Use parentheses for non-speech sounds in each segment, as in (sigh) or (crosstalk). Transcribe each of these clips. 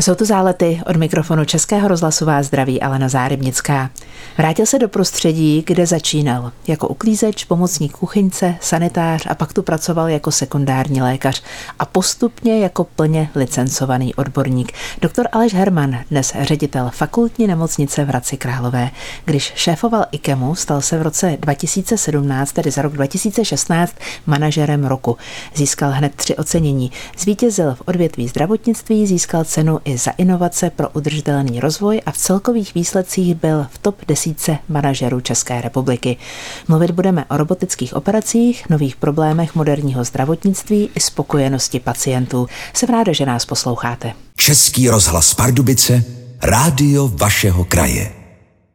Jsou to zálety od mikrofonu Českého rozhlasová zdraví Alena Zárybnická. Vrátil se do prostředí, kde začínal. Jako uklízeč, pomocník kuchyňce, sanitář a pak tu pracoval jako sekundární lékař a postupně jako plně licencovaný odborník. Doktor Aleš Herman, dnes ředitel fakultní nemocnice v Hradci Králové. Když šéfoval IKEMu, stal se v roce 2017, tedy za rok 2016, manažerem roku. Získal hned tři ocenění. Zvítězil v odvětví zdravotnictví, získal cenu i za inovace pro udržitelný rozvoj a v celkových výsledcích byl v top desítce manažerů České republiky. Mluvit budeme o robotických operacích, nových problémech moderního zdravotnictví i spokojenosti pacientů. Jsem ráda, že nás posloucháte. Český rozhlas Pardubice, rádio vašeho kraje.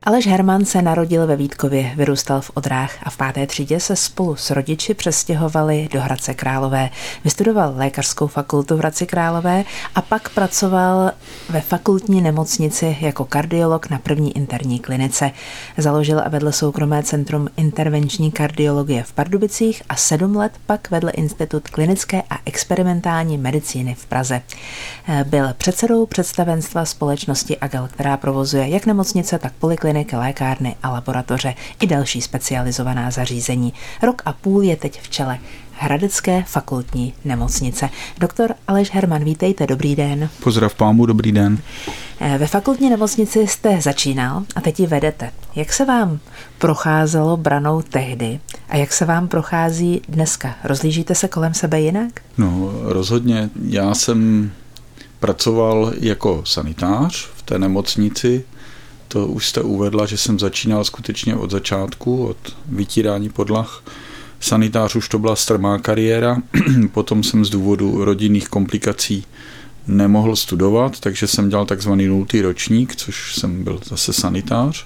Aleš Herman se narodil ve Vítkově, vyrůstal v Odrách a v páté třídě se spolu s rodiči přestěhovali do Hradce Králové. Vystudoval lékařskou fakultu v Hradci Králové a pak pracoval ve fakultní nemocnici jako kardiolog na první interní klinice. Založil a vedl soukromé centrum intervenční kardiologie v Pardubicích a sedm let pak vedl Institut klinické a experimentální medicíny v Praze. Byl předsedou představenstva společnosti AGEL, která provozuje jak nemocnice, tak polikliniky kliniky, lékárny a laboratoře i další specializovaná zařízení. Rok a půl je teď v čele Hradecké fakultní nemocnice. Doktor Aleš Herman, vítejte, dobrý den. Pozdrav pámu, dobrý den. Eh, ve fakultní nemocnici jste začínal a teď ji vedete. Jak se vám procházelo branou tehdy a jak se vám prochází dneska? Rozlížíte se kolem sebe jinak? No, rozhodně. Já jsem pracoval jako sanitář v té nemocnici to už jste uvedla, že jsem začínal skutečně od začátku, od vytírání podlah. Sanitář už to byla strmá kariéra, (clears throat) potom jsem z důvodu rodinných komplikací nemohl studovat, takže jsem dělal takzvaný nultý ročník, což jsem byl zase sanitář.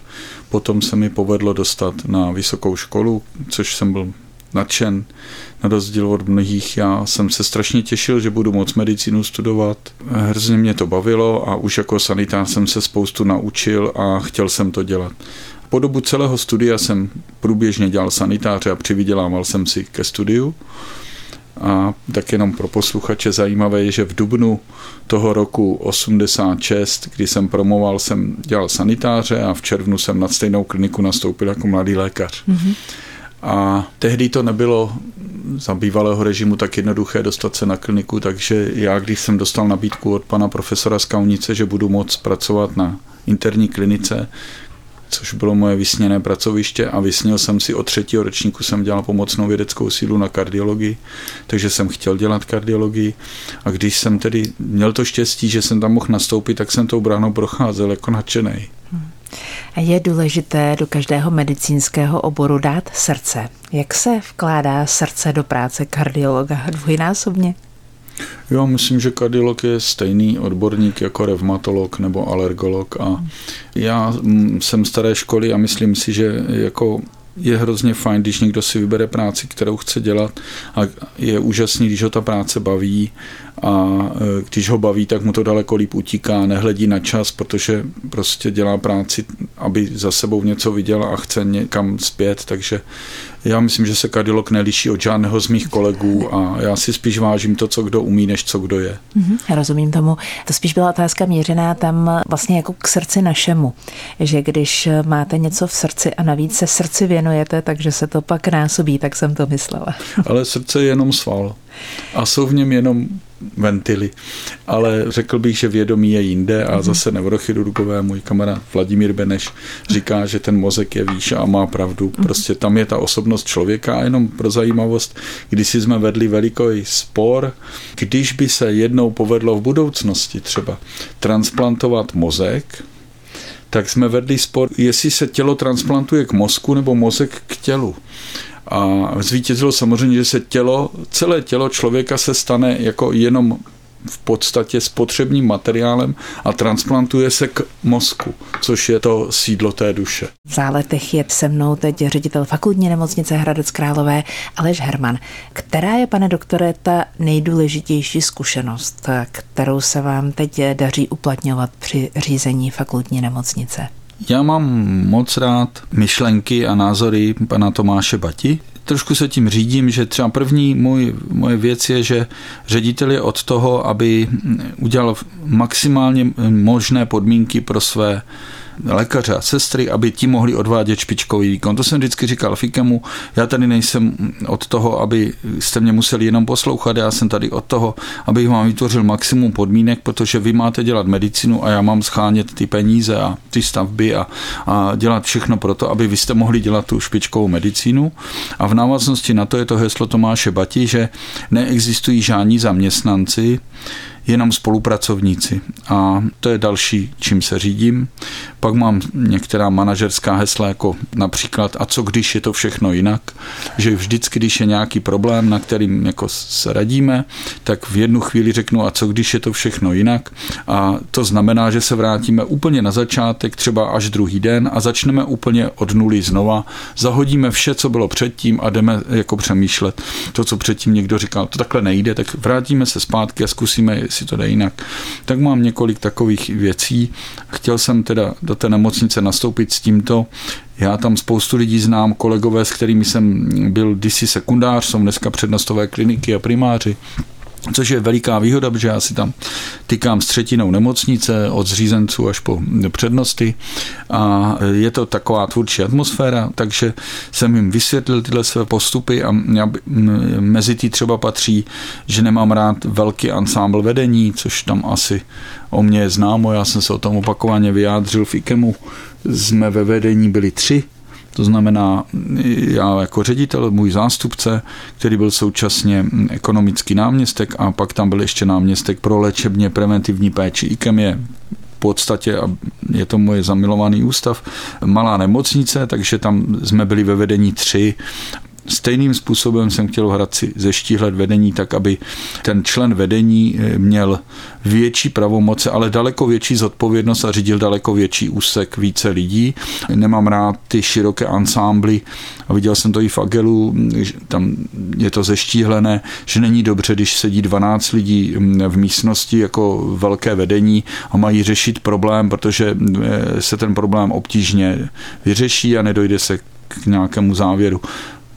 Potom se mi povedlo dostat na vysokou školu, což jsem byl nadšen. Na rozdíl od mnohých, já jsem se strašně těšil, že budu moc medicínu studovat. Hrozně mě to bavilo a už jako sanitář jsem se spoustu naučil a chtěl jsem to dělat. Po dobu celého studia jsem průběžně dělal sanitáře a přivydělával jsem si ke studiu. A tak jenom pro posluchače zajímavé je, že v dubnu toho roku 86, kdy jsem promoval, jsem dělal sanitáře a v červnu jsem na stejnou kliniku nastoupil jako mladý lékař. Mm-hmm. A tehdy to nebylo za bývalého režimu tak jednoduché dostat se na kliniku, takže já, když jsem dostal nabídku od pana profesora z Kaunice, že budu moct pracovat na interní klinice, což bylo moje vysněné pracoviště a vysněl jsem si od třetího ročníku jsem dělal pomocnou vědeckou sílu na kardiologii, takže jsem chtěl dělat kardiologii a když jsem tedy měl to štěstí, že jsem tam mohl nastoupit, tak jsem tou bránou procházel jako nadšený. Hmm. Je důležité do každého medicínského oboru dát srdce. Jak se vkládá srdce do práce kardiologa dvojnásobně? Já myslím, že kardiolog je stejný odborník jako revmatolog nebo alergolog a já mm, jsem staré školy a myslím si, že jako je hrozně fajn, když někdo si vybere práci, kterou chce dělat a je úžasný, když ho ta práce baví a e, když ho baví, tak mu to daleko líp utíká, nehledí na čas, protože prostě dělá práci, aby za sebou něco viděl a chce někam zpět, takže já myslím, že se kardiolog neliší od žádného z mých kolegů a já si spíš vážím to, co kdo umí, než co kdo je. Mm-hmm, rozumím tomu. To spíš byla otázka měřená tam vlastně jako k srdci našemu, že když máte něco v srdci a navíc se srdci věnujete, takže se to pak násobí, tak jsem to myslela. Ale srdce je jenom sval a jsou v něm jenom ventily. Ale řekl bych, že vědomí je jinde a mhm. zase neurochirurgové, můj kamarád Vladimír Beneš říká, že ten mozek je výš a má pravdu. Mhm. Prostě tam je ta osobnost člověka a jenom pro zajímavost, když si jsme vedli veliký spor, když by se jednou povedlo v budoucnosti třeba transplantovat mozek, tak jsme vedli spor, jestli se tělo transplantuje k mozku nebo mozek k tělu. A zvítězilo samozřejmě, že se tělo, celé tělo člověka se stane jako jenom v podstatě spotřebním materiálem a transplantuje se k mozku, což je to sídlo té duše. V záletech je se mnou teď ředitel fakultní nemocnice Hradec Králové Aleš Herman. Která je, pane doktore, ta nejdůležitější zkušenost, kterou se vám teď daří uplatňovat při řízení fakultní nemocnice? Já mám moc rád myšlenky a názory pana Tomáše Bati. Trošku se tím řídím, že třeba první můj, moje věc je, že ředitel je od toho, aby udělal maximálně možné podmínky pro své lékaře a sestry, aby ti mohli odvádět špičkový výkon. To jsem vždycky říkal Fikemu, já tady nejsem od toho, aby jste mě museli jenom poslouchat, já jsem tady od toho, abych vám vytvořil maximum podmínek, protože vy máte dělat medicinu a já mám schánět ty peníze a ty stavby a, a dělat všechno pro to, aby vy jste mohli dělat tu špičkovou medicínu. A v návaznosti na to je to heslo Tomáše Bati, že neexistují žádní zaměstnanci, jenom spolupracovníci. A to je další, čím se řídím. Pak mám některá manažerská hesla, jako například a co když je to všechno jinak, že vždycky, když je nějaký problém, na kterým jako se radíme, tak v jednu chvíli řeknu a co když je to všechno jinak. A to znamená, že se vrátíme úplně na začátek, třeba až druhý den a začneme úplně od nuly znova, zahodíme vše, co bylo předtím a jdeme jako přemýšlet to, co předtím někdo říkal, to takhle nejde, tak vrátíme se zpátky a zkusíme, jestli to jde jinak. Tak mám několik takových věcí. Chtěl jsem teda do té nemocnice nastoupit s tímto. Já tam spoustu lidí znám, kolegové, s kterými jsem byl kdysi sekundář, jsou dneska přednostové kliniky a primáři což je veliká výhoda, protože já si tam tykám s třetinou nemocnice, od zřízenců až po přednosti. A je to taková tvůrčí atmosféra, takže jsem jim vysvětlil tyhle své postupy a já, mezi ty třeba patří, že nemám rád velký ansámbl vedení, což tam asi o mě je známo, já jsem se o tom opakovaně vyjádřil v IKEMu, jsme ve vedení byli tři, to znamená, já jako ředitel, můj zástupce, který byl současně ekonomický náměstek a pak tam byl ještě náměstek pro léčebně preventivní péči. IKEM je v podstatě, a je to můj zamilovaný ústav, malá nemocnice, takže tam jsme byli ve vedení tři Stejným způsobem jsem chtěl Hradci zeštíhlet vedení tak, aby ten člen vedení eh, měl větší pravomoce, ale daleko větší zodpovědnost a řídil daleko větší úsek více lidí. Nemám rád ty široké ansámbly a viděl jsem to i v Agelu, tam je to zeštíhlené, že není dobře, když sedí 12 lidí mm, v místnosti jako velké vedení a mají řešit problém, protože eh, se ten problém obtížně vyřeší a nedojde se k nějakému závěru.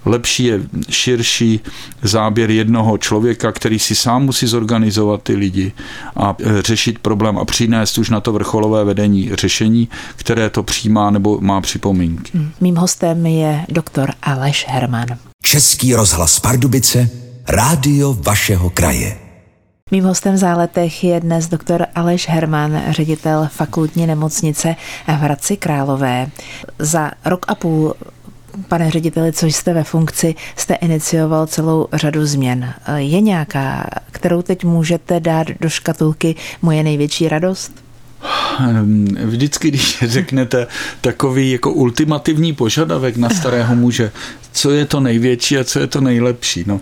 Lepší je širší záběr jednoho člověka, který si sám musí zorganizovat ty lidi a e, řešit problém a přinést už na to vrcholové vedení řešení, které to přijímá nebo má připomínky. Hmm. Mým hostem je doktor Aleš Herman. Český rozhlas Pardubice, rádio vašeho kraje. Mým hostem v záletech je dnes doktor Aleš Herman, ředitel fakultní nemocnice v Hradci Králové. Za rok a půl Pane řediteli, co jste ve funkci, jste inicioval celou řadu změn. Je nějaká, kterou teď můžete dát do škatulky moje největší radost? Vždycky, když (laughs) řeknete takový jako ultimativní požadavek na starého muže, co je to největší a co je to nejlepší. No.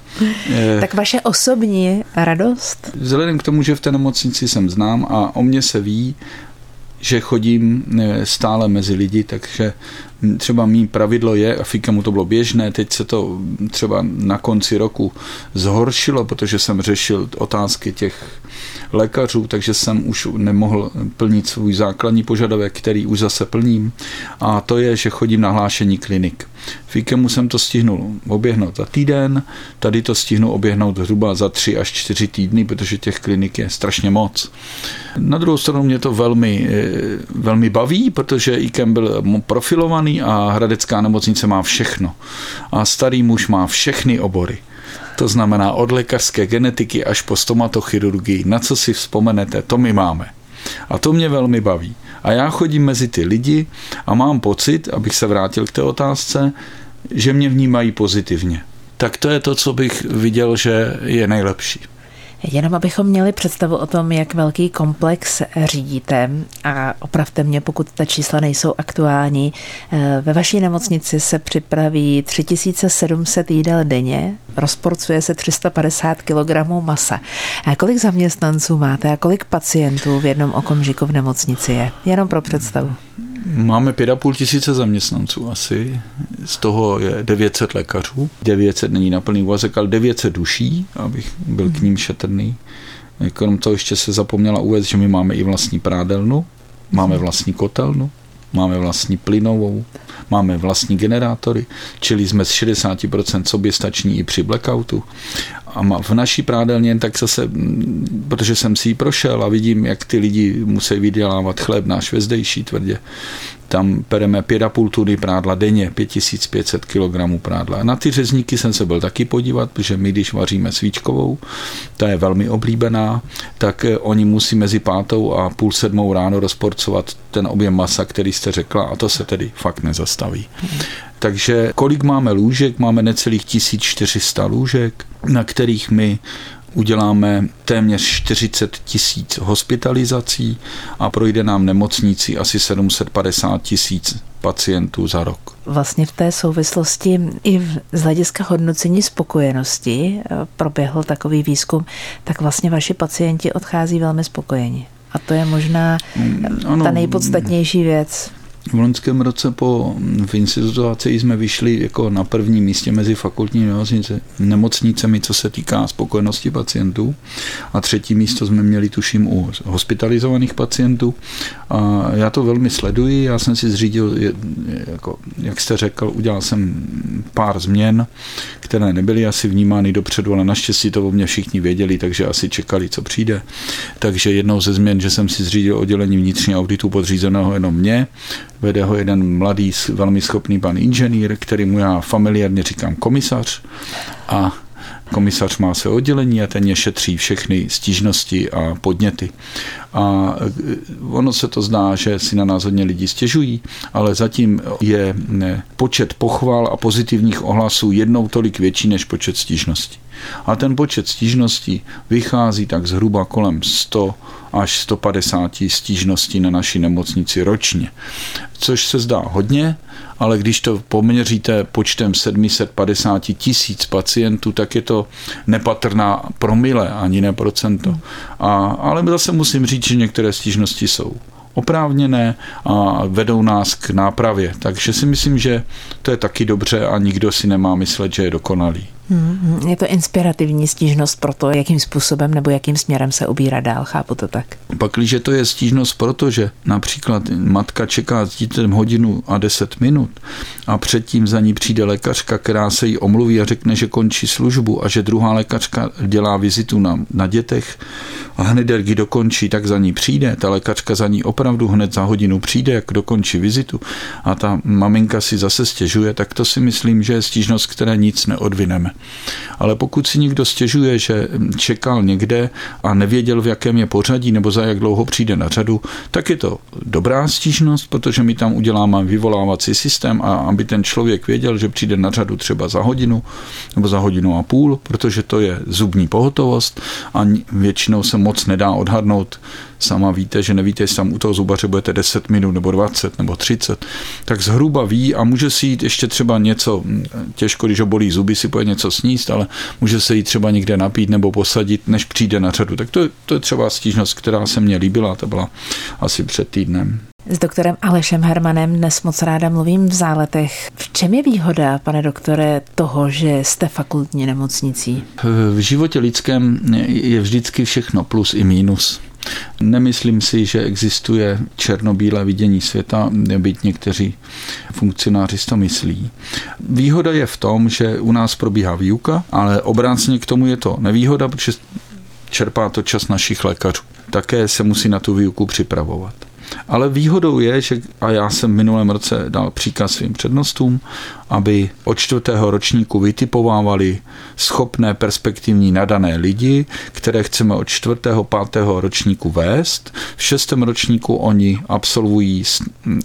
Tak vaše osobní radost? Vzhledem k tomu, že v té nemocnici jsem znám a o mě se ví, že chodím eh, stále mezi lidi, takže třeba mý pravidlo je, a Fika mu to bylo běžné, teď se to třeba na konci roku zhoršilo, protože jsem řešil otázky těch lékařů, takže jsem už nemohl plnit svůj základní požadavek, který už zase plním. A to je, že chodím na hlášení klinik. Fikemu jsem to stihnul oběhnout za týden, tady to stihnu oběhnout zhruba za tři až čtyři týdny, protože těch klinik je strašně moc. Na druhou stranu mě to velmi, eh, velmi baví, protože IKEM byl profilovaný a Hradecká nemocnice má všechno. A starý muž má všechny obory. To znamená od lékařské genetiky až po stomatochirurgii. Na co si vzpomenete, to my máme. A to mě velmi baví. A já chodím mezi ty lidi a mám pocit, abych se vrátil k té otázce, že mě vnímají pozitivně. Tak to je to, co bych viděl, že je nejlepší. Jenom abychom měli představu o tom, jak velký komplex řídíte a opravte mě, pokud ta čísla nejsou aktuální. Eh, ve vaší nemocnici se připraví 3700 jídel denně, rozporcuje se 350 kg masa. A kolik zaměstnanců máte a kolik pacientů v jednom okamžiku v nemocnici je? Jenom pro představu. Máme 5,5 tisíce zaměstnanců asi, z toho je 900 lékařů, 900 není na plný úvazek, ale 900 duší, abych byl k ním šetrný. Krom toho ještě se zapomněla uvést, že my máme i vlastní prádelnu, máme vlastní kotelnu, máme vlastní plynovou, máme vlastní generátory, čili jsme z 60% soběstační i při blackoutu. A v naší prádelně tak zase, mm, protože jsem si ji prošel a vidím, jak ty lidi musí vydělávat chléb náš vezdejší tvrdě, tam pereme 5,5 tuny prádla denně, 5500 kg prádla. Na ty řezníky jsem se byl taky podívat, protože my, když vaříme svíčkovou, ta je velmi oblíbená, tak eh, oni musí mezi pátou a půl sedmou ráno rozporcovat ten objem masa, který jste řekla, a to se tedy fakt nezastaví. Takže kolik máme lůžek? Máme necelých 1400 lůžek, na kterých my uděláme téměř 40 tisíc hospitalizací a projde nám nemocnicí asi 750 tisíc pacientů za rok. Vlastně v té souvislosti i z hlediska hodnocení spokojenosti eh, proběhl takový výzkum, tak vlastně vaši pacienti odchází velmi spokojeni. A to je možná mm, ano, ta nejpodstatnější věc. V loňském roce po v institutu jsme vyšli jako na prvním místě mezi fakultními nemocnicemi, co se týká spokojenosti pacientů. A třetí místo jsme měli, tuším, u hospitalizovaných pacientů. A já to velmi sleduji, já jsem si zřídil, jako, jak jste řekl, udělal jsem pár změn, které nebyly asi vnímány dopředu, ale naštěstí to o mě všichni věděli, takže asi čekali, co přijde. Takže jednou ze změn, že jsem si zřídil oddělení vnitřního auditu podřízeného jenom mě, Vede ho jeden mladý, velmi schopný pan inženýr, který mu já familiárně říkám komisař a komisař má své oddělení a ten je šetří všechny stížnosti a podněty. A e, ono se to zdá, že si na nás hodně lidí stěžují, ale zatím je počet pochval a pozitivních ohlasů jednou tolik větší než počet stížností. A ten počet stížností vychází tak zhruba kolem 100 až 150 stížností na naší nemocnici ročně. Což se zdá hodně, ale když to poměříte počtem 750 tisíc pacientů, tak je to nepatrná promile, ani ne procento. A, ale zase musím říct, že některé stížnosti jsou oprávněné a vedou nás k nápravě. Takže si myslím, že to je taky dobře a nikdo si nemá myslet, že je dokonalý. Hmm, je to inspirativní stížnost pro to, jakým způsobem nebo jakým směrem se ubírá dál, chápu to tak. Pak, když to je stížnost proto, že například matka čeká s dítětem hodinu a deset minut a předtím za ní přijde lékařka, která se jí omluví a řekne, že končí službu a že druhá lékařka dělá vizitu na, na dětech a hned, jak ji dokončí, tak za ní přijde. Ta lékařka za ní opravdu hned za hodinu přijde, jak dokončí vizitu a ta maminka si zase stěžuje, tak to si myslím, že je stížnost, které nic neodvineme. Ale pokud si někdo stěžuje, že čekal někde a nevěděl, v jakém je pořadí nebo za jak dlouho přijde na řadu, tak je to dobrá stížnost, protože my tam uděláme vyvolávací systém a aby ten člověk věděl, že přijde na řadu třeba za hodinu nebo za hodinu a půl, protože to je zubní pohotovost a většinou se moc nedá odhadnout, sama víte, že nevíte, jestli tam u toho zubaře budete 10 minut nebo 20 nebo 30, tak zhruba ví a může si jít ještě třeba něco, těžko, když ho bolí zuby, si pojede něco sníst, ale může se jít třeba někde napít nebo posadit, než přijde na řadu. Tak to je, to je třeba stížnost, která se mně líbila, to byla asi před týdnem. S doktorem Alešem Hermanem dnes moc ráda mluvím v záletech. V čem je výhoda, pane doktore, toho, že jste fakultní nemocnicí? V životě lidském je vždycky všechno plus i mínus. Nemyslím si, že existuje černobílé vidění světa, byť někteří funkcionáři to myslí. Výhoda je v tom, že u nás probíhá výuka, ale obráceně k tomu je to nevýhoda, protože čerpá to čas našich lékařů. Také se musí na tu výuku připravovat. Ale výhodou je, že a já jsem v minulém roce dal příkaz svým přednostům, aby od čtvrtého ročníku vytipovávali schopné perspektivní nadané lidi, které chceme od čtvrtého, pátého ročníku vést. V šestém ročníku oni absolvují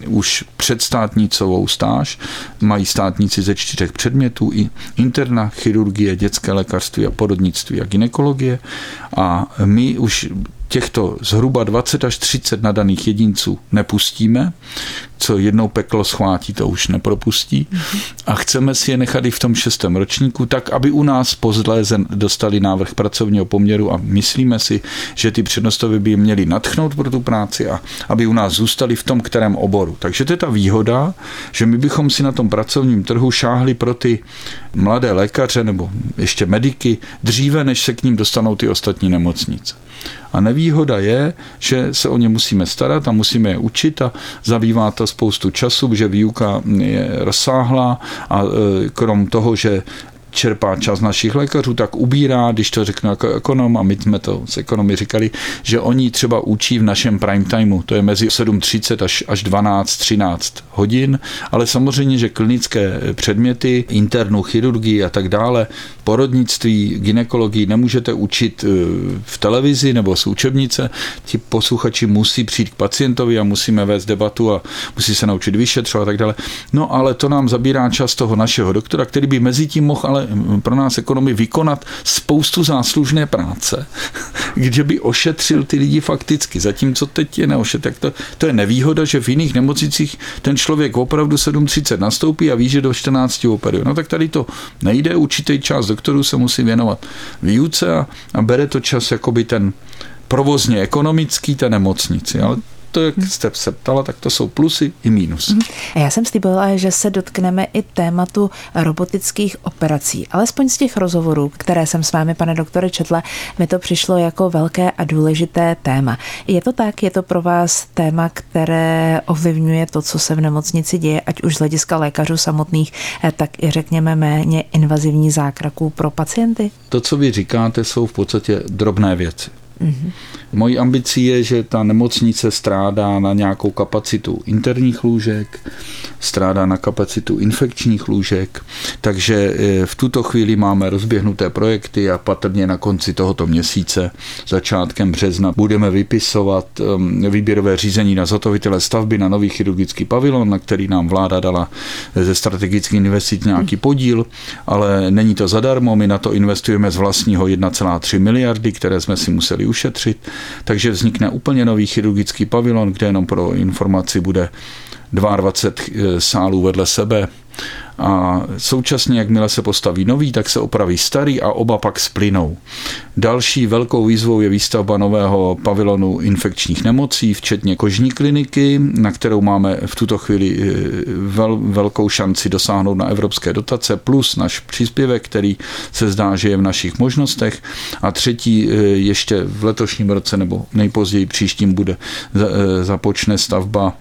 už předstátnicovou stáž, mají státnici ze čtyřech předmětů, i interna, chirurgie, dětské lékařství a porodnictví a ginekologie. A my už těchto zhruba 20 až 30 nadaných jedinců nepustíme, co jednou peklo schvátí, to už nepropustí. A chceme si je nechat i v tom šestém ročníku, tak aby u nás pozléze dostali návrh pracovního poměru a myslíme si, že ty přednostovi by je měli natchnout pro tu práci a aby u nás zůstali v tom kterém oboru. Takže to je ta výhoda, že my bychom si na tom pracovním trhu šáhli pro ty mladé lékaře nebo ještě mediky dříve, než se k ním dostanou ty ostatní nemocnice. A nevýhoda je, že se o ně musíme starat a musíme je učit a zabývá to spoustu času, že výuka je rozsáhlá a krom toho, že čerpá čas našich lékařů, tak ubírá, když to řeknu jako ekonom, a my jsme to s ekonomy říkali, že oni třeba učí v našem prime timeu, to je mezi 7.30 až, až 12, 13 hodin, ale samozřejmě, že klinické předměty, internou chirurgii a tak dále, porodnictví, ginekologii nemůžete učit eh, v televizi nebo z učebnice. Ti posluchači musí přijít k pacientovi a musíme vést debatu a musí se naučit vyšetřovat a tak dále. No ale to nám zabírá čas toho našeho doktora, který by mezi tím mohl ale pro nás ekonomy vykonat spoustu záslužné práce, (laughs) kde by ošetřil ty lidi fakticky. Zatímco teď je neošet, tak to, to je nevýhoda, že v jiných nemocnicích ten člověk opravdu 7.30 nastoupí a ví, že do 14 operuje. No tak tady to nejde, určitý čas doktorů se musí věnovat výuce a, a bere to čas jakoby ten provozně ekonomický té nemocnici, ale to, jak jste se ptala, tak to jsou plusy i mínusy. Mhm. Já jsem slíbila, že se dotkneme i tématu robotických operací. Alespoň z těch rozhovorů, které jsem s vámi, pane doktore, četla, mi to přišlo jako velké a důležité téma. Je to tak? Je to pro vás téma, které ovlivňuje to, co se v nemocnici děje, ať už z hlediska lékařů samotných, eh, tak i řekněme méně invazivní zákraků pro pacienty? To, co vy říkáte, jsou v podstatě drobné věci. Mm-hmm. Mojí ambicí je, že ta nemocnice strádá na nějakou kapacitu interních lůžek, strádá na kapacitu infekčních lůžek, takže e, v tuto chvíli máme rozběhnuté projekty a patrně na konci tohoto měsíce, začátkem března, budeme vypisovat výběrové řízení na zatovitele stavby na nový chirurgický pavilon, na který nám vláda dala ze strategických investic nějaký podíl, ale není to zadarmo, my na to investujeme z vlastního 1,3 miliardy, které jsme si museli ušetřit takže vznikne úplně nový chirurgický pavilon, kde jenom pro informaci bude 22 eh, sálů vedle sebe a současně, jakmile se postaví nový, tak se opraví starý a oba pak splynou. Další velkou výzvou je výstavba nového pavilonu infekčních nemocí, včetně kožní kliniky, na kterou máme v tuto chvíli eh, vel, velkou šanci dosáhnout na evropské dotace, plus náš příspěvek, který se zdá, že je v našich možnostech. A třetí eh, ještě v letošním roce nebo nejpozději příštím bude eh, započne stavba,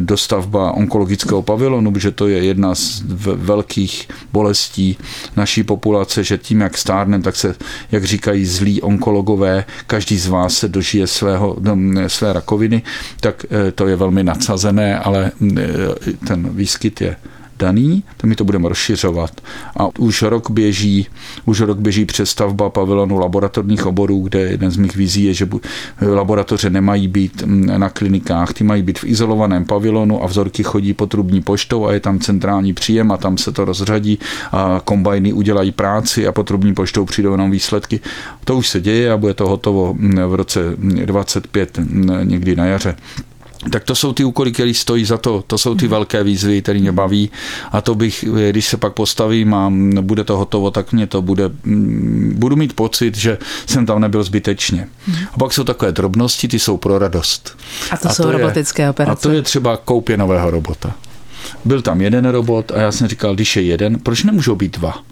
dostavba onkologického pavilonu, protože to je jedna z velkých bolestí naší populace, že tím, jak stárnem, tak se, jak říkají zlí onkologové, každý z vás se dožije svého, no, své rakoviny, tak eh, to je velmi nadsazené, ale eh, ten výskyt je daný, to my to budeme rozšiřovat. A už rok běží, už rok běží přestavba pavilonu laboratorních oborů, kde jeden z mých vizí je, že laboratoře nemají být mm, na klinikách, ty mají být v izolovaném pavilonu a vzorky chodí potrubní poštou a je tam centrální příjem a tam se to rozřadí a kombajny udělají práci a potrubní poštou přijdou jenom výsledky. To už se děje a bude to hotovo mm, v roce 25 mm, někdy na jaře. Tak to jsou ty úkoly, které stojí za to. To jsou ty mhm. velké výzvy, které mě baví. A to bych, když se pak postavím a bude to hotovo, tak mě to bude, mm, budu mít pocit, že jsem tam nebyl zbytečně. Mhm. A pak jsou takové drobnosti, ty jsou pro radost. A to a jsou to robotické je, operace. A to je třeba koupě nového robota. Byl tam jeden robot a já jsem říkal, když je jeden, proč nemůžou být dva?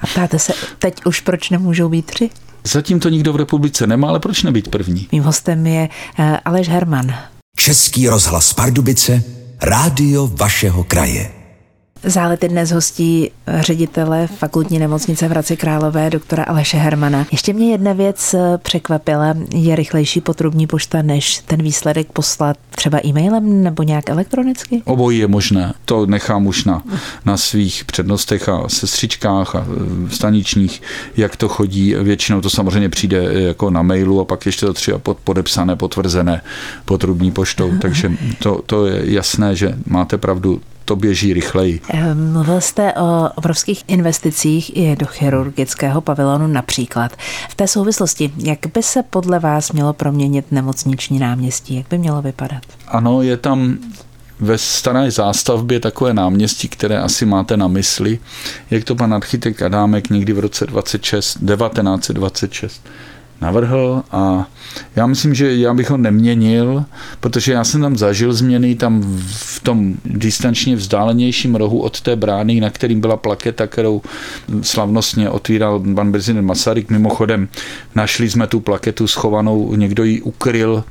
A ptáte se teď už, proč nemůžou být tři? Zatím to nikdo v republice nemá, ale proč nebýt první? Mým hostem je eh, Aleš Herman, Český rozhlas Pardubice, rádio vašeho kraje. Zálety dnes hostí ředitele fakultní nemocnice v Hradci Králové, doktora Aleše Hermana. Ještě mě jedna věc eh, překvapila. Je rychlejší potrubní pošta, než ten výsledek poslat třeba e-mailem nebo nějak elektronicky? Obojí je možné. To nechám už na, na svých přednostech a sestřičkách a eh, staničních, jak to chodí. Většinou to samozřejmě přijde eh, jako na mailu a pak ještě to třeba pod, podepsané, potvrzené potrubní poštou. Takže to, to je jasné, že máte pravdu to běží rychleji. Ehm, mluvil jste o obrovských investicích i do chirurgického pavilonu například. V té souvislosti, jak by se podle vás mělo proměnit nemocniční náměstí? Jak by mělo vypadat? Ano, je tam ve staré zástavbě takové náměstí, které asi máte na mysli, jak to pan architekt Adámek někdy v roce 26, 1926 navrhl a já myslím, že já bych ho neměnil, protože já jsem tam zažil změny tam v tom distančně vzdálenějším rohu od té brány, na kterým byla plaketa, kterou slavnostně otvíral pan prezident Masaryk. Mimochodem našli jsme tu plaketu schovanou, někdo ji ukryl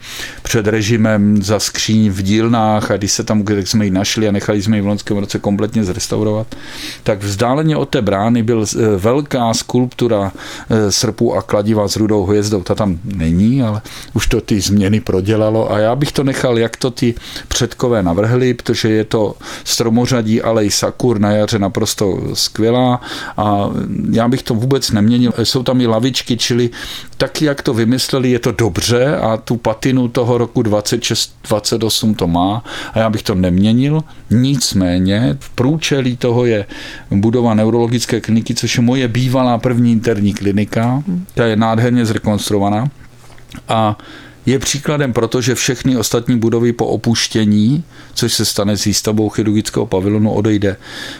před režimem za skříň v dílnách a když se tam, když jsme ji našli a nechali jsme ji v loňském roce kompletně zrestaurovat, tak vzdáleně od té brány byl eh, velká skulptura eh, srpů a kladiva s rudou hvězdou. Ta tam není, ale už to ty změny prodělalo a já bych to nechal, jak to ty předkové navrhli, protože je to stromořadí alej sakur na jaře naprosto skvělá a já bych to vůbec neměnil. Jsou tam i lavičky, čili tak, jak to vymysleli, je to dobře a tu patinu toho roku 26, 28 to má a já bych to neměnil. Nicméně v průčelí toho je budova neurologické kliniky, což je moje bývalá první interní klinika, ta je nádherně zrekonstruovaná a je příkladem proto, že všechny ostatní budovy po opuštění, což se stane s výstavbou chirurgického pavilonu, odejde.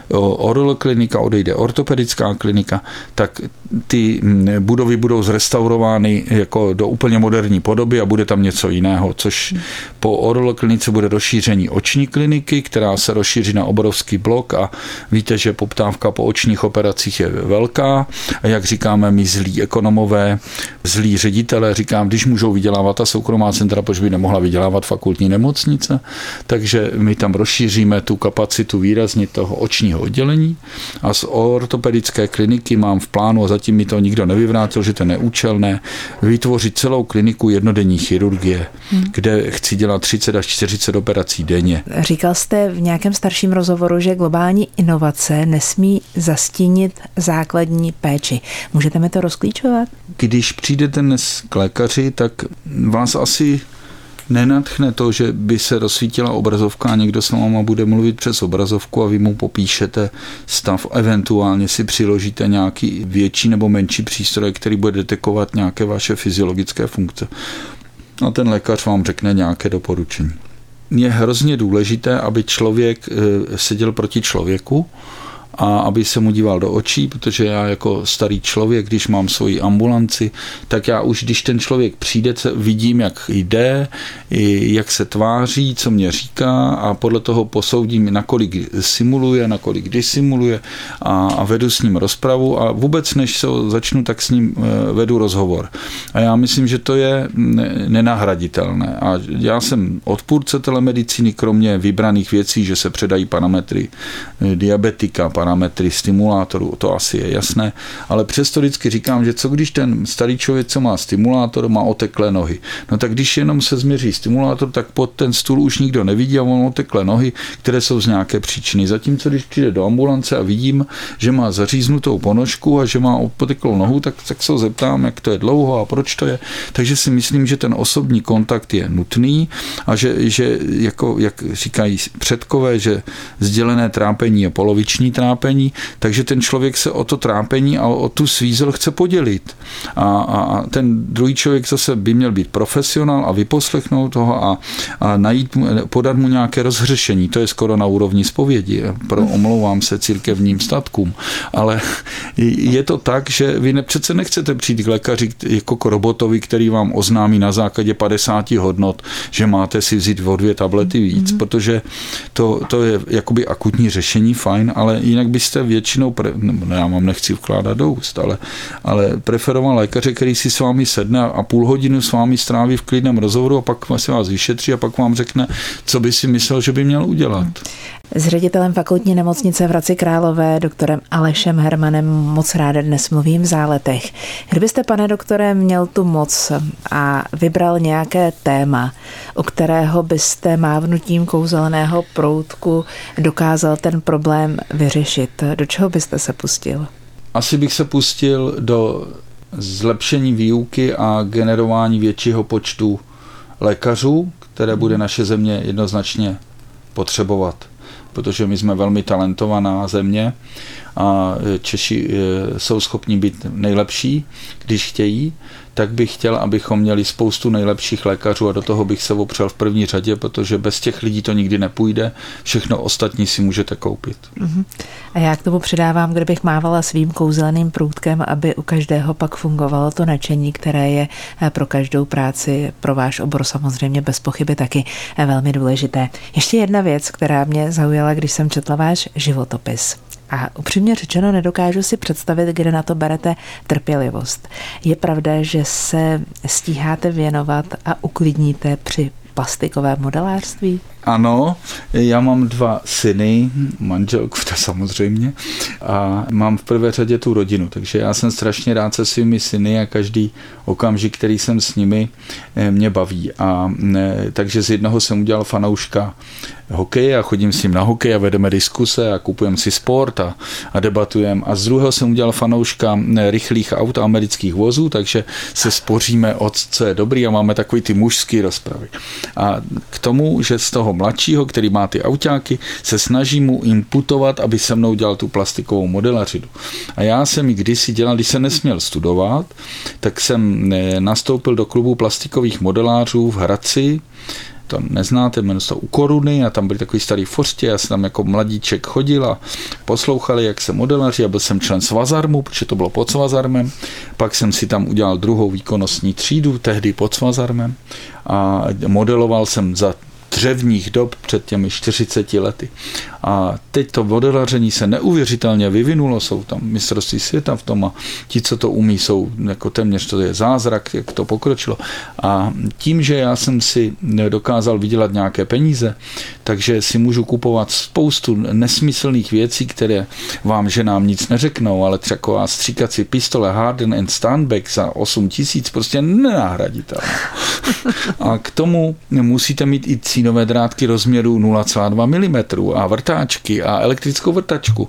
Oral klinika, odejde ortopedická klinika, tak ty budovy budou zrestaurovány jako do úplně moderní podoby a bude tam něco jiného, což po oral klinice bude rozšíření oční kliniky, která se rozšíří na obrovský blok a víte, že poptávka po očních operacích je velká. A jak říkáme my zlí ekonomové, zlí ředitele, říkám, když můžou vydělávat a soukromá centra, proč by nemohla vydělávat fakultní nemocnice, takže my tam rozšíříme tu kapacitu výrazně toho očního oddělení a z ortopedické kliniky mám v plánu, a zatím mi to nikdo nevyvrátil, že to je neúčelné, vytvořit celou kliniku jednodenní chirurgie, hmm. kde chci dělat 30 až 40 operací denně. Říkal jste v nějakém starším rozhovoru, že globální inovace nesmí zastínit základní péči. Můžete mi to rozklíčovat? Když přijdete dnes k lékaři, tak vás asi nenatchne to, že by se rozsvítila obrazovka a někdo s váma bude mluvit přes obrazovku a vy mu popíšete stav, eventuálně si přiložíte nějaký větší nebo menší přístroj, který bude detekovat nějaké vaše fyziologické funkce. A ten lékař vám řekne nějaké doporučení. Je hrozně důležité, aby člověk eh, seděl proti člověku, a aby se mu díval do očí, protože já jako starý člověk, když mám svoji ambulanci, tak já už, když ten člověk přijde, vidím, jak jde, jak se tváří, co mě říká a podle toho posoudím, nakolik simuluje, nakolik disimuluje a, a vedu s ním rozpravu a vůbec než se začnu, tak s ním eh, vedu rozhovor. A já myslím, že to je nenahraditelné. A já jsem odpůrce telemedicíny, kromě vybraných věcí, že se předají parametry eh, diabetika, parametry stimulátoru, to asi je jasné, ale přesto vždycky říkám, že co když ten starý člověk, co má stimulátor, má oteklé nohy. No tak když jenom se změří stimulátor, tak pod ten stůl už nikdo nevidí a on oteklé nohy, které jsou z nějaké příčiny. Zatímco když přijde do ambulance a vidím, že má zaříznutou ponožku a že má poteklou nohu, tak, tak se ho zeptám, jak to je dlouho a proč to je. Takže si myslím, že ten osobní kontakt je nutný a že, že jako, jak říkají předkové, že sdělené trápení je poloviční trápení, trápení, takže ten člověk se o to trápení a o tu svízel chce podělit. A, a ten druhý člověk zase by měl být profesionál a vyposlechnout toho a, a najít, podat mu nějaké rozhřešení. To je skoro na úrovni zpovědi. Pro, omlouvám se církevním statkům. Ale je to tak, že vy ne, přece nechcete přijít k lékaři jako k robotovi, který vám oznámí na základě 50 hodnot, že máte si vzít o dvě tablety víc, mm-hmm. protože to, to je jakoby akutní řešení, fajn, ale jinak byste většinou, pre, no já vám nechci vkládat do úst, ale, ale preferoval lékaře, který si s vámi sedne a půl hodinu s vámi stráví v klidném rozhovoru a pak se vás vyšetří a pak vám řekne, co by si myslel, že by měl udělat. S ředitelem fakultní nemocnice v Hradci Králové, doktorem Alešem Hermanem, moc ráda dnes mluvím v záletech. Kdybyste, pane doktore, měl tu moc a vybral nějaké téma, o kterého byste mávnutím kouzelného proutku dokázal ten problém vyřešit, do čeho byste se pustil? Asi bych se pustil do zlepšení výuky a generování většího počtu lékařů, které bude naše země jednoznačně potřebovat protože my jsme velmi talentovaná země a Češi jsou schopni být nejlepší, když chtějí, tak bych chtěl, abychom měli spoustu nejlepších lékařů a do toho bych se opřel v první řadě, protože bez těch lidí to nikdy nepůjde. Všechno ostatní si můžete koupit. Uh-huh. A já k tomu přidávám, kdybych mávala svým kouzelným průtkem, aby u každého pak fungovalo to nadšení, které je eh, pro každou práci, pro váš obor samozřejmě bez pochyby taky velmi důležité. Ještě jedna věc, která mě zaujala, když jsem četla váš životopis. A upřímně řečeno, nedokážu si představit, kde na to berete trpělivost. Je pravda, že se stíháte věnovat a uklidníte při plastikové modelářství? Ano, já mám dva syny, manželku (laughs) to samozřejmě, a mám v prvé řadě tu rodinu, takže já jsem strašně rád se svými syny a každý okamžik, který jsem s nimi, eh, mě baví. A ne, takže z jednoho jsem udělal fanouška hokej a chodím s ním na hokej a vedeme diskuse a kupujeme si sport a, a debatujeme. A z druhého jsem udělal fanouška rychlých aut a amerických vozů, takže se spoříme od co je dobrý a máme takový ty mužský rozpravy. A k tomu, že z toho mladšího, který má ty autáky, se snaží mu imputovat, aby se mnou dělal tu plastikovou modelařinu. A já jsem ji kdysi dělal, když jsem nesměl studovat, tak jsem eh, nastoupil do klubu plastikových modelářů v Hradci, to neznáte, jmenuje se u Koruny a tam byli takový starý forstě, já jsem tam jako mladíček chodil a poslouchali, jak se modelaři, a byl jsem člen Svazarmu, protože to bylo pod Svazarmem, pak jsem si tam udělal druhou výkonnostní třídu, tehdy pod Svazarmem a modeloval jsem za dřevních dob před těmi 40 lety. A teď to vodelaření se neuvěřitelně vyvinulo, jsou tam mistrovství světa v tom a ti, co to umí, jsou jako téměř to je zázrak, jak to pokročilo. A tím, že já jsem si dokázal vydělat nějaké peníze, takže si můžu kupovat spoustu nesmyslných věcí, které vám ženám nic neřeknou, ale třeba stříkací pistole Harden and Stanbeck za 8 tisíc prostě nenahraditelná. A k tomu musíte mít i cínové drátky rozměru 0,2 mm a vrtáčky a elektrickou vrtačku.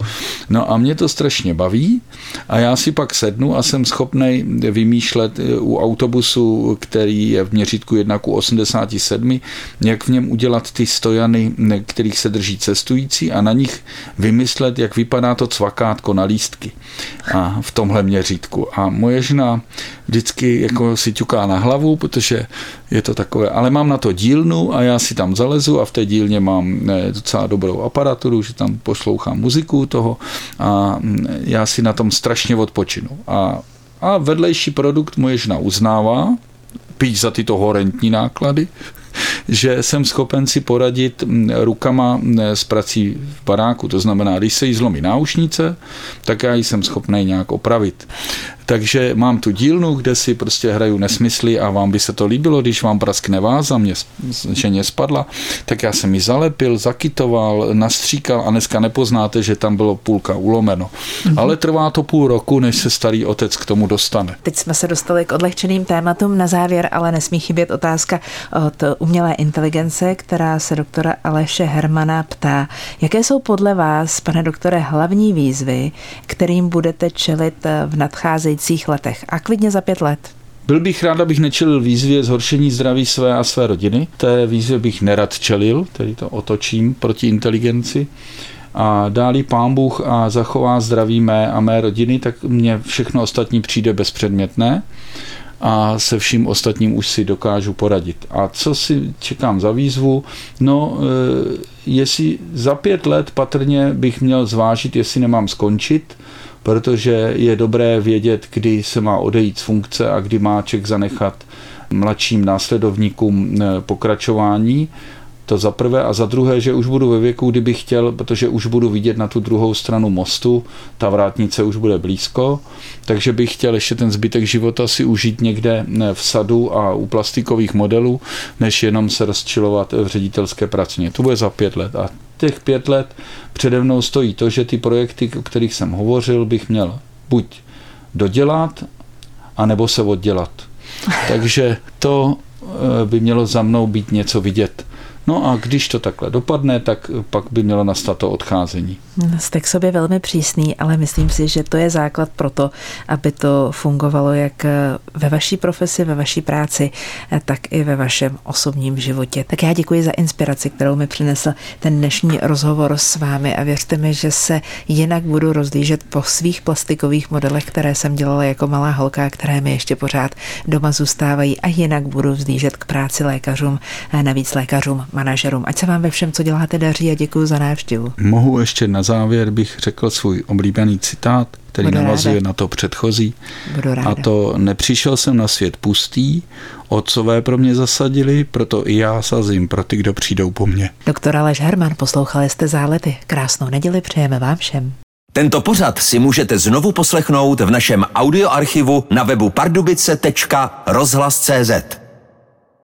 No a mě to strašně baví a já si pak sednu a jsem schopný vymýšlet eh, u autobusu, který je v měřítku 1 k 87, jak v něm udělat ty stojany, kterých se drží cestující a na nich vymyslet, jak vypadá to cvakátko na lístky a v tomhle měřítku. A moje žena vždycky jako si ťuká na hlavu, protože je to takové, ale mám na to dílnu a já si tam zalezu a v té dílně mám ne, docela dobrou aparaturu, že tam poslouchám muziku toho a mm, já si na tom strašně odpočinu. A, a vedlejší produkt moje žena uznává, píš za tyto horentní náklady, (laughs) že jsem schopen si poradit mm, rukama mm, s prací v baráku. To znamená, když se jí zlomí náušnice, tak já jsem schopný nějak opravit. Takže mám tu dílnu, kde si prostě hraju nesmysly a vám by se to líbilo, když vám praskne váza, mě ženě spadla, tak já jsem ji zalepil, zakytoval, nastříkal a dneska nepoznáte, že tam bylo půlka ulomeno. Mm-hmm. Ale trvá to půl roku, než se starý otec k tomu dostane. Teď jsme se dostali k odlehčeným tématům na závěr, ale nesmí chybět otázka od umělé inteligence, která se doktora Aleše Hermana ptá, jaké jsou podle vás, pane doktore, hlavní výzvy, kterým budete čelit v nadcházejících nadcházejících letech a klidně za pět let. Byl bych rád, abych nečelil výzvě zhoršení zdraví své a své rodiny. Té výzvě bych nerad čelil, tedy to otočím proti inteligenci. A dálí pán Bůh a zachová zdraví mé a mé rodiny, tak mně všechno ostatní přijde bezpředmětné a se vším ostatním už si dokážu poradit. A co si čekám za výzvu? No, e, jestli za pět let patrně bych měl zvážit, jestli nemám skončit, protože je dobré vědět, kdy se má odejít z funkce a kdy má ček zanechat mladším následovníkům eh, pokračování. To za prvé a za druhé, že už budu ve věku, kdybych chtěl, protože už budu vidět na tu druhou stranu mostu, ta vrátnice už bude blízko, takže bych chtěl ještě ten zbytek života si užít někde v sadu a u plastikových modelů, než jenom se rozčilovat v ředitelské pracovně. To bude za pět let a těch pět let přede mnou stojí to, že ty projekty, o kterých jsem hovořil, bych měl buď dodělat, anebo se oddělat. Takže to eh, by mělo za mnou být něco vidět No a když to takhle dopadne, tak pak by mělo nastat to odcházení. Jste k sobě velmi přísný, ale myslím si, že to je základ pro to, aby to fungovalo jak ve vaší profesi, ve vaší práci, tak i ve vašem osobním životě. Tak já děkuji za inspiraci, kterou mi přinesl ten dnešní rozhovor s vámi a věřte mi, že se jinak budu rozlížet po svých plastikových modelech, které jsem dělala jako malá holka, které mi ještě pořád doma zůstávají a jinak budu vzlížet k práci lékařům, navíc lékařům, manažerům. Ať se vám ve všem, co děláte, daří a děkuji za návštěvu. Mohu ještě na závěr bych řekl svůj oblíbený citát, který Budu navazuje ráda. na to předchozí. Budu ráda. A to nepřišel jsem na svět pustý, otcové pro mě zasadili, proto i já sazím pro ty, kdo přijdou po mně. Doktor Aleš Herman, poslouchali jste zálety. Krásnou neděli přejeme vám všem. Tento pořad si můžete znovu poslechnout v našem audioarchivu na webu pardubice.rozhlas.cz.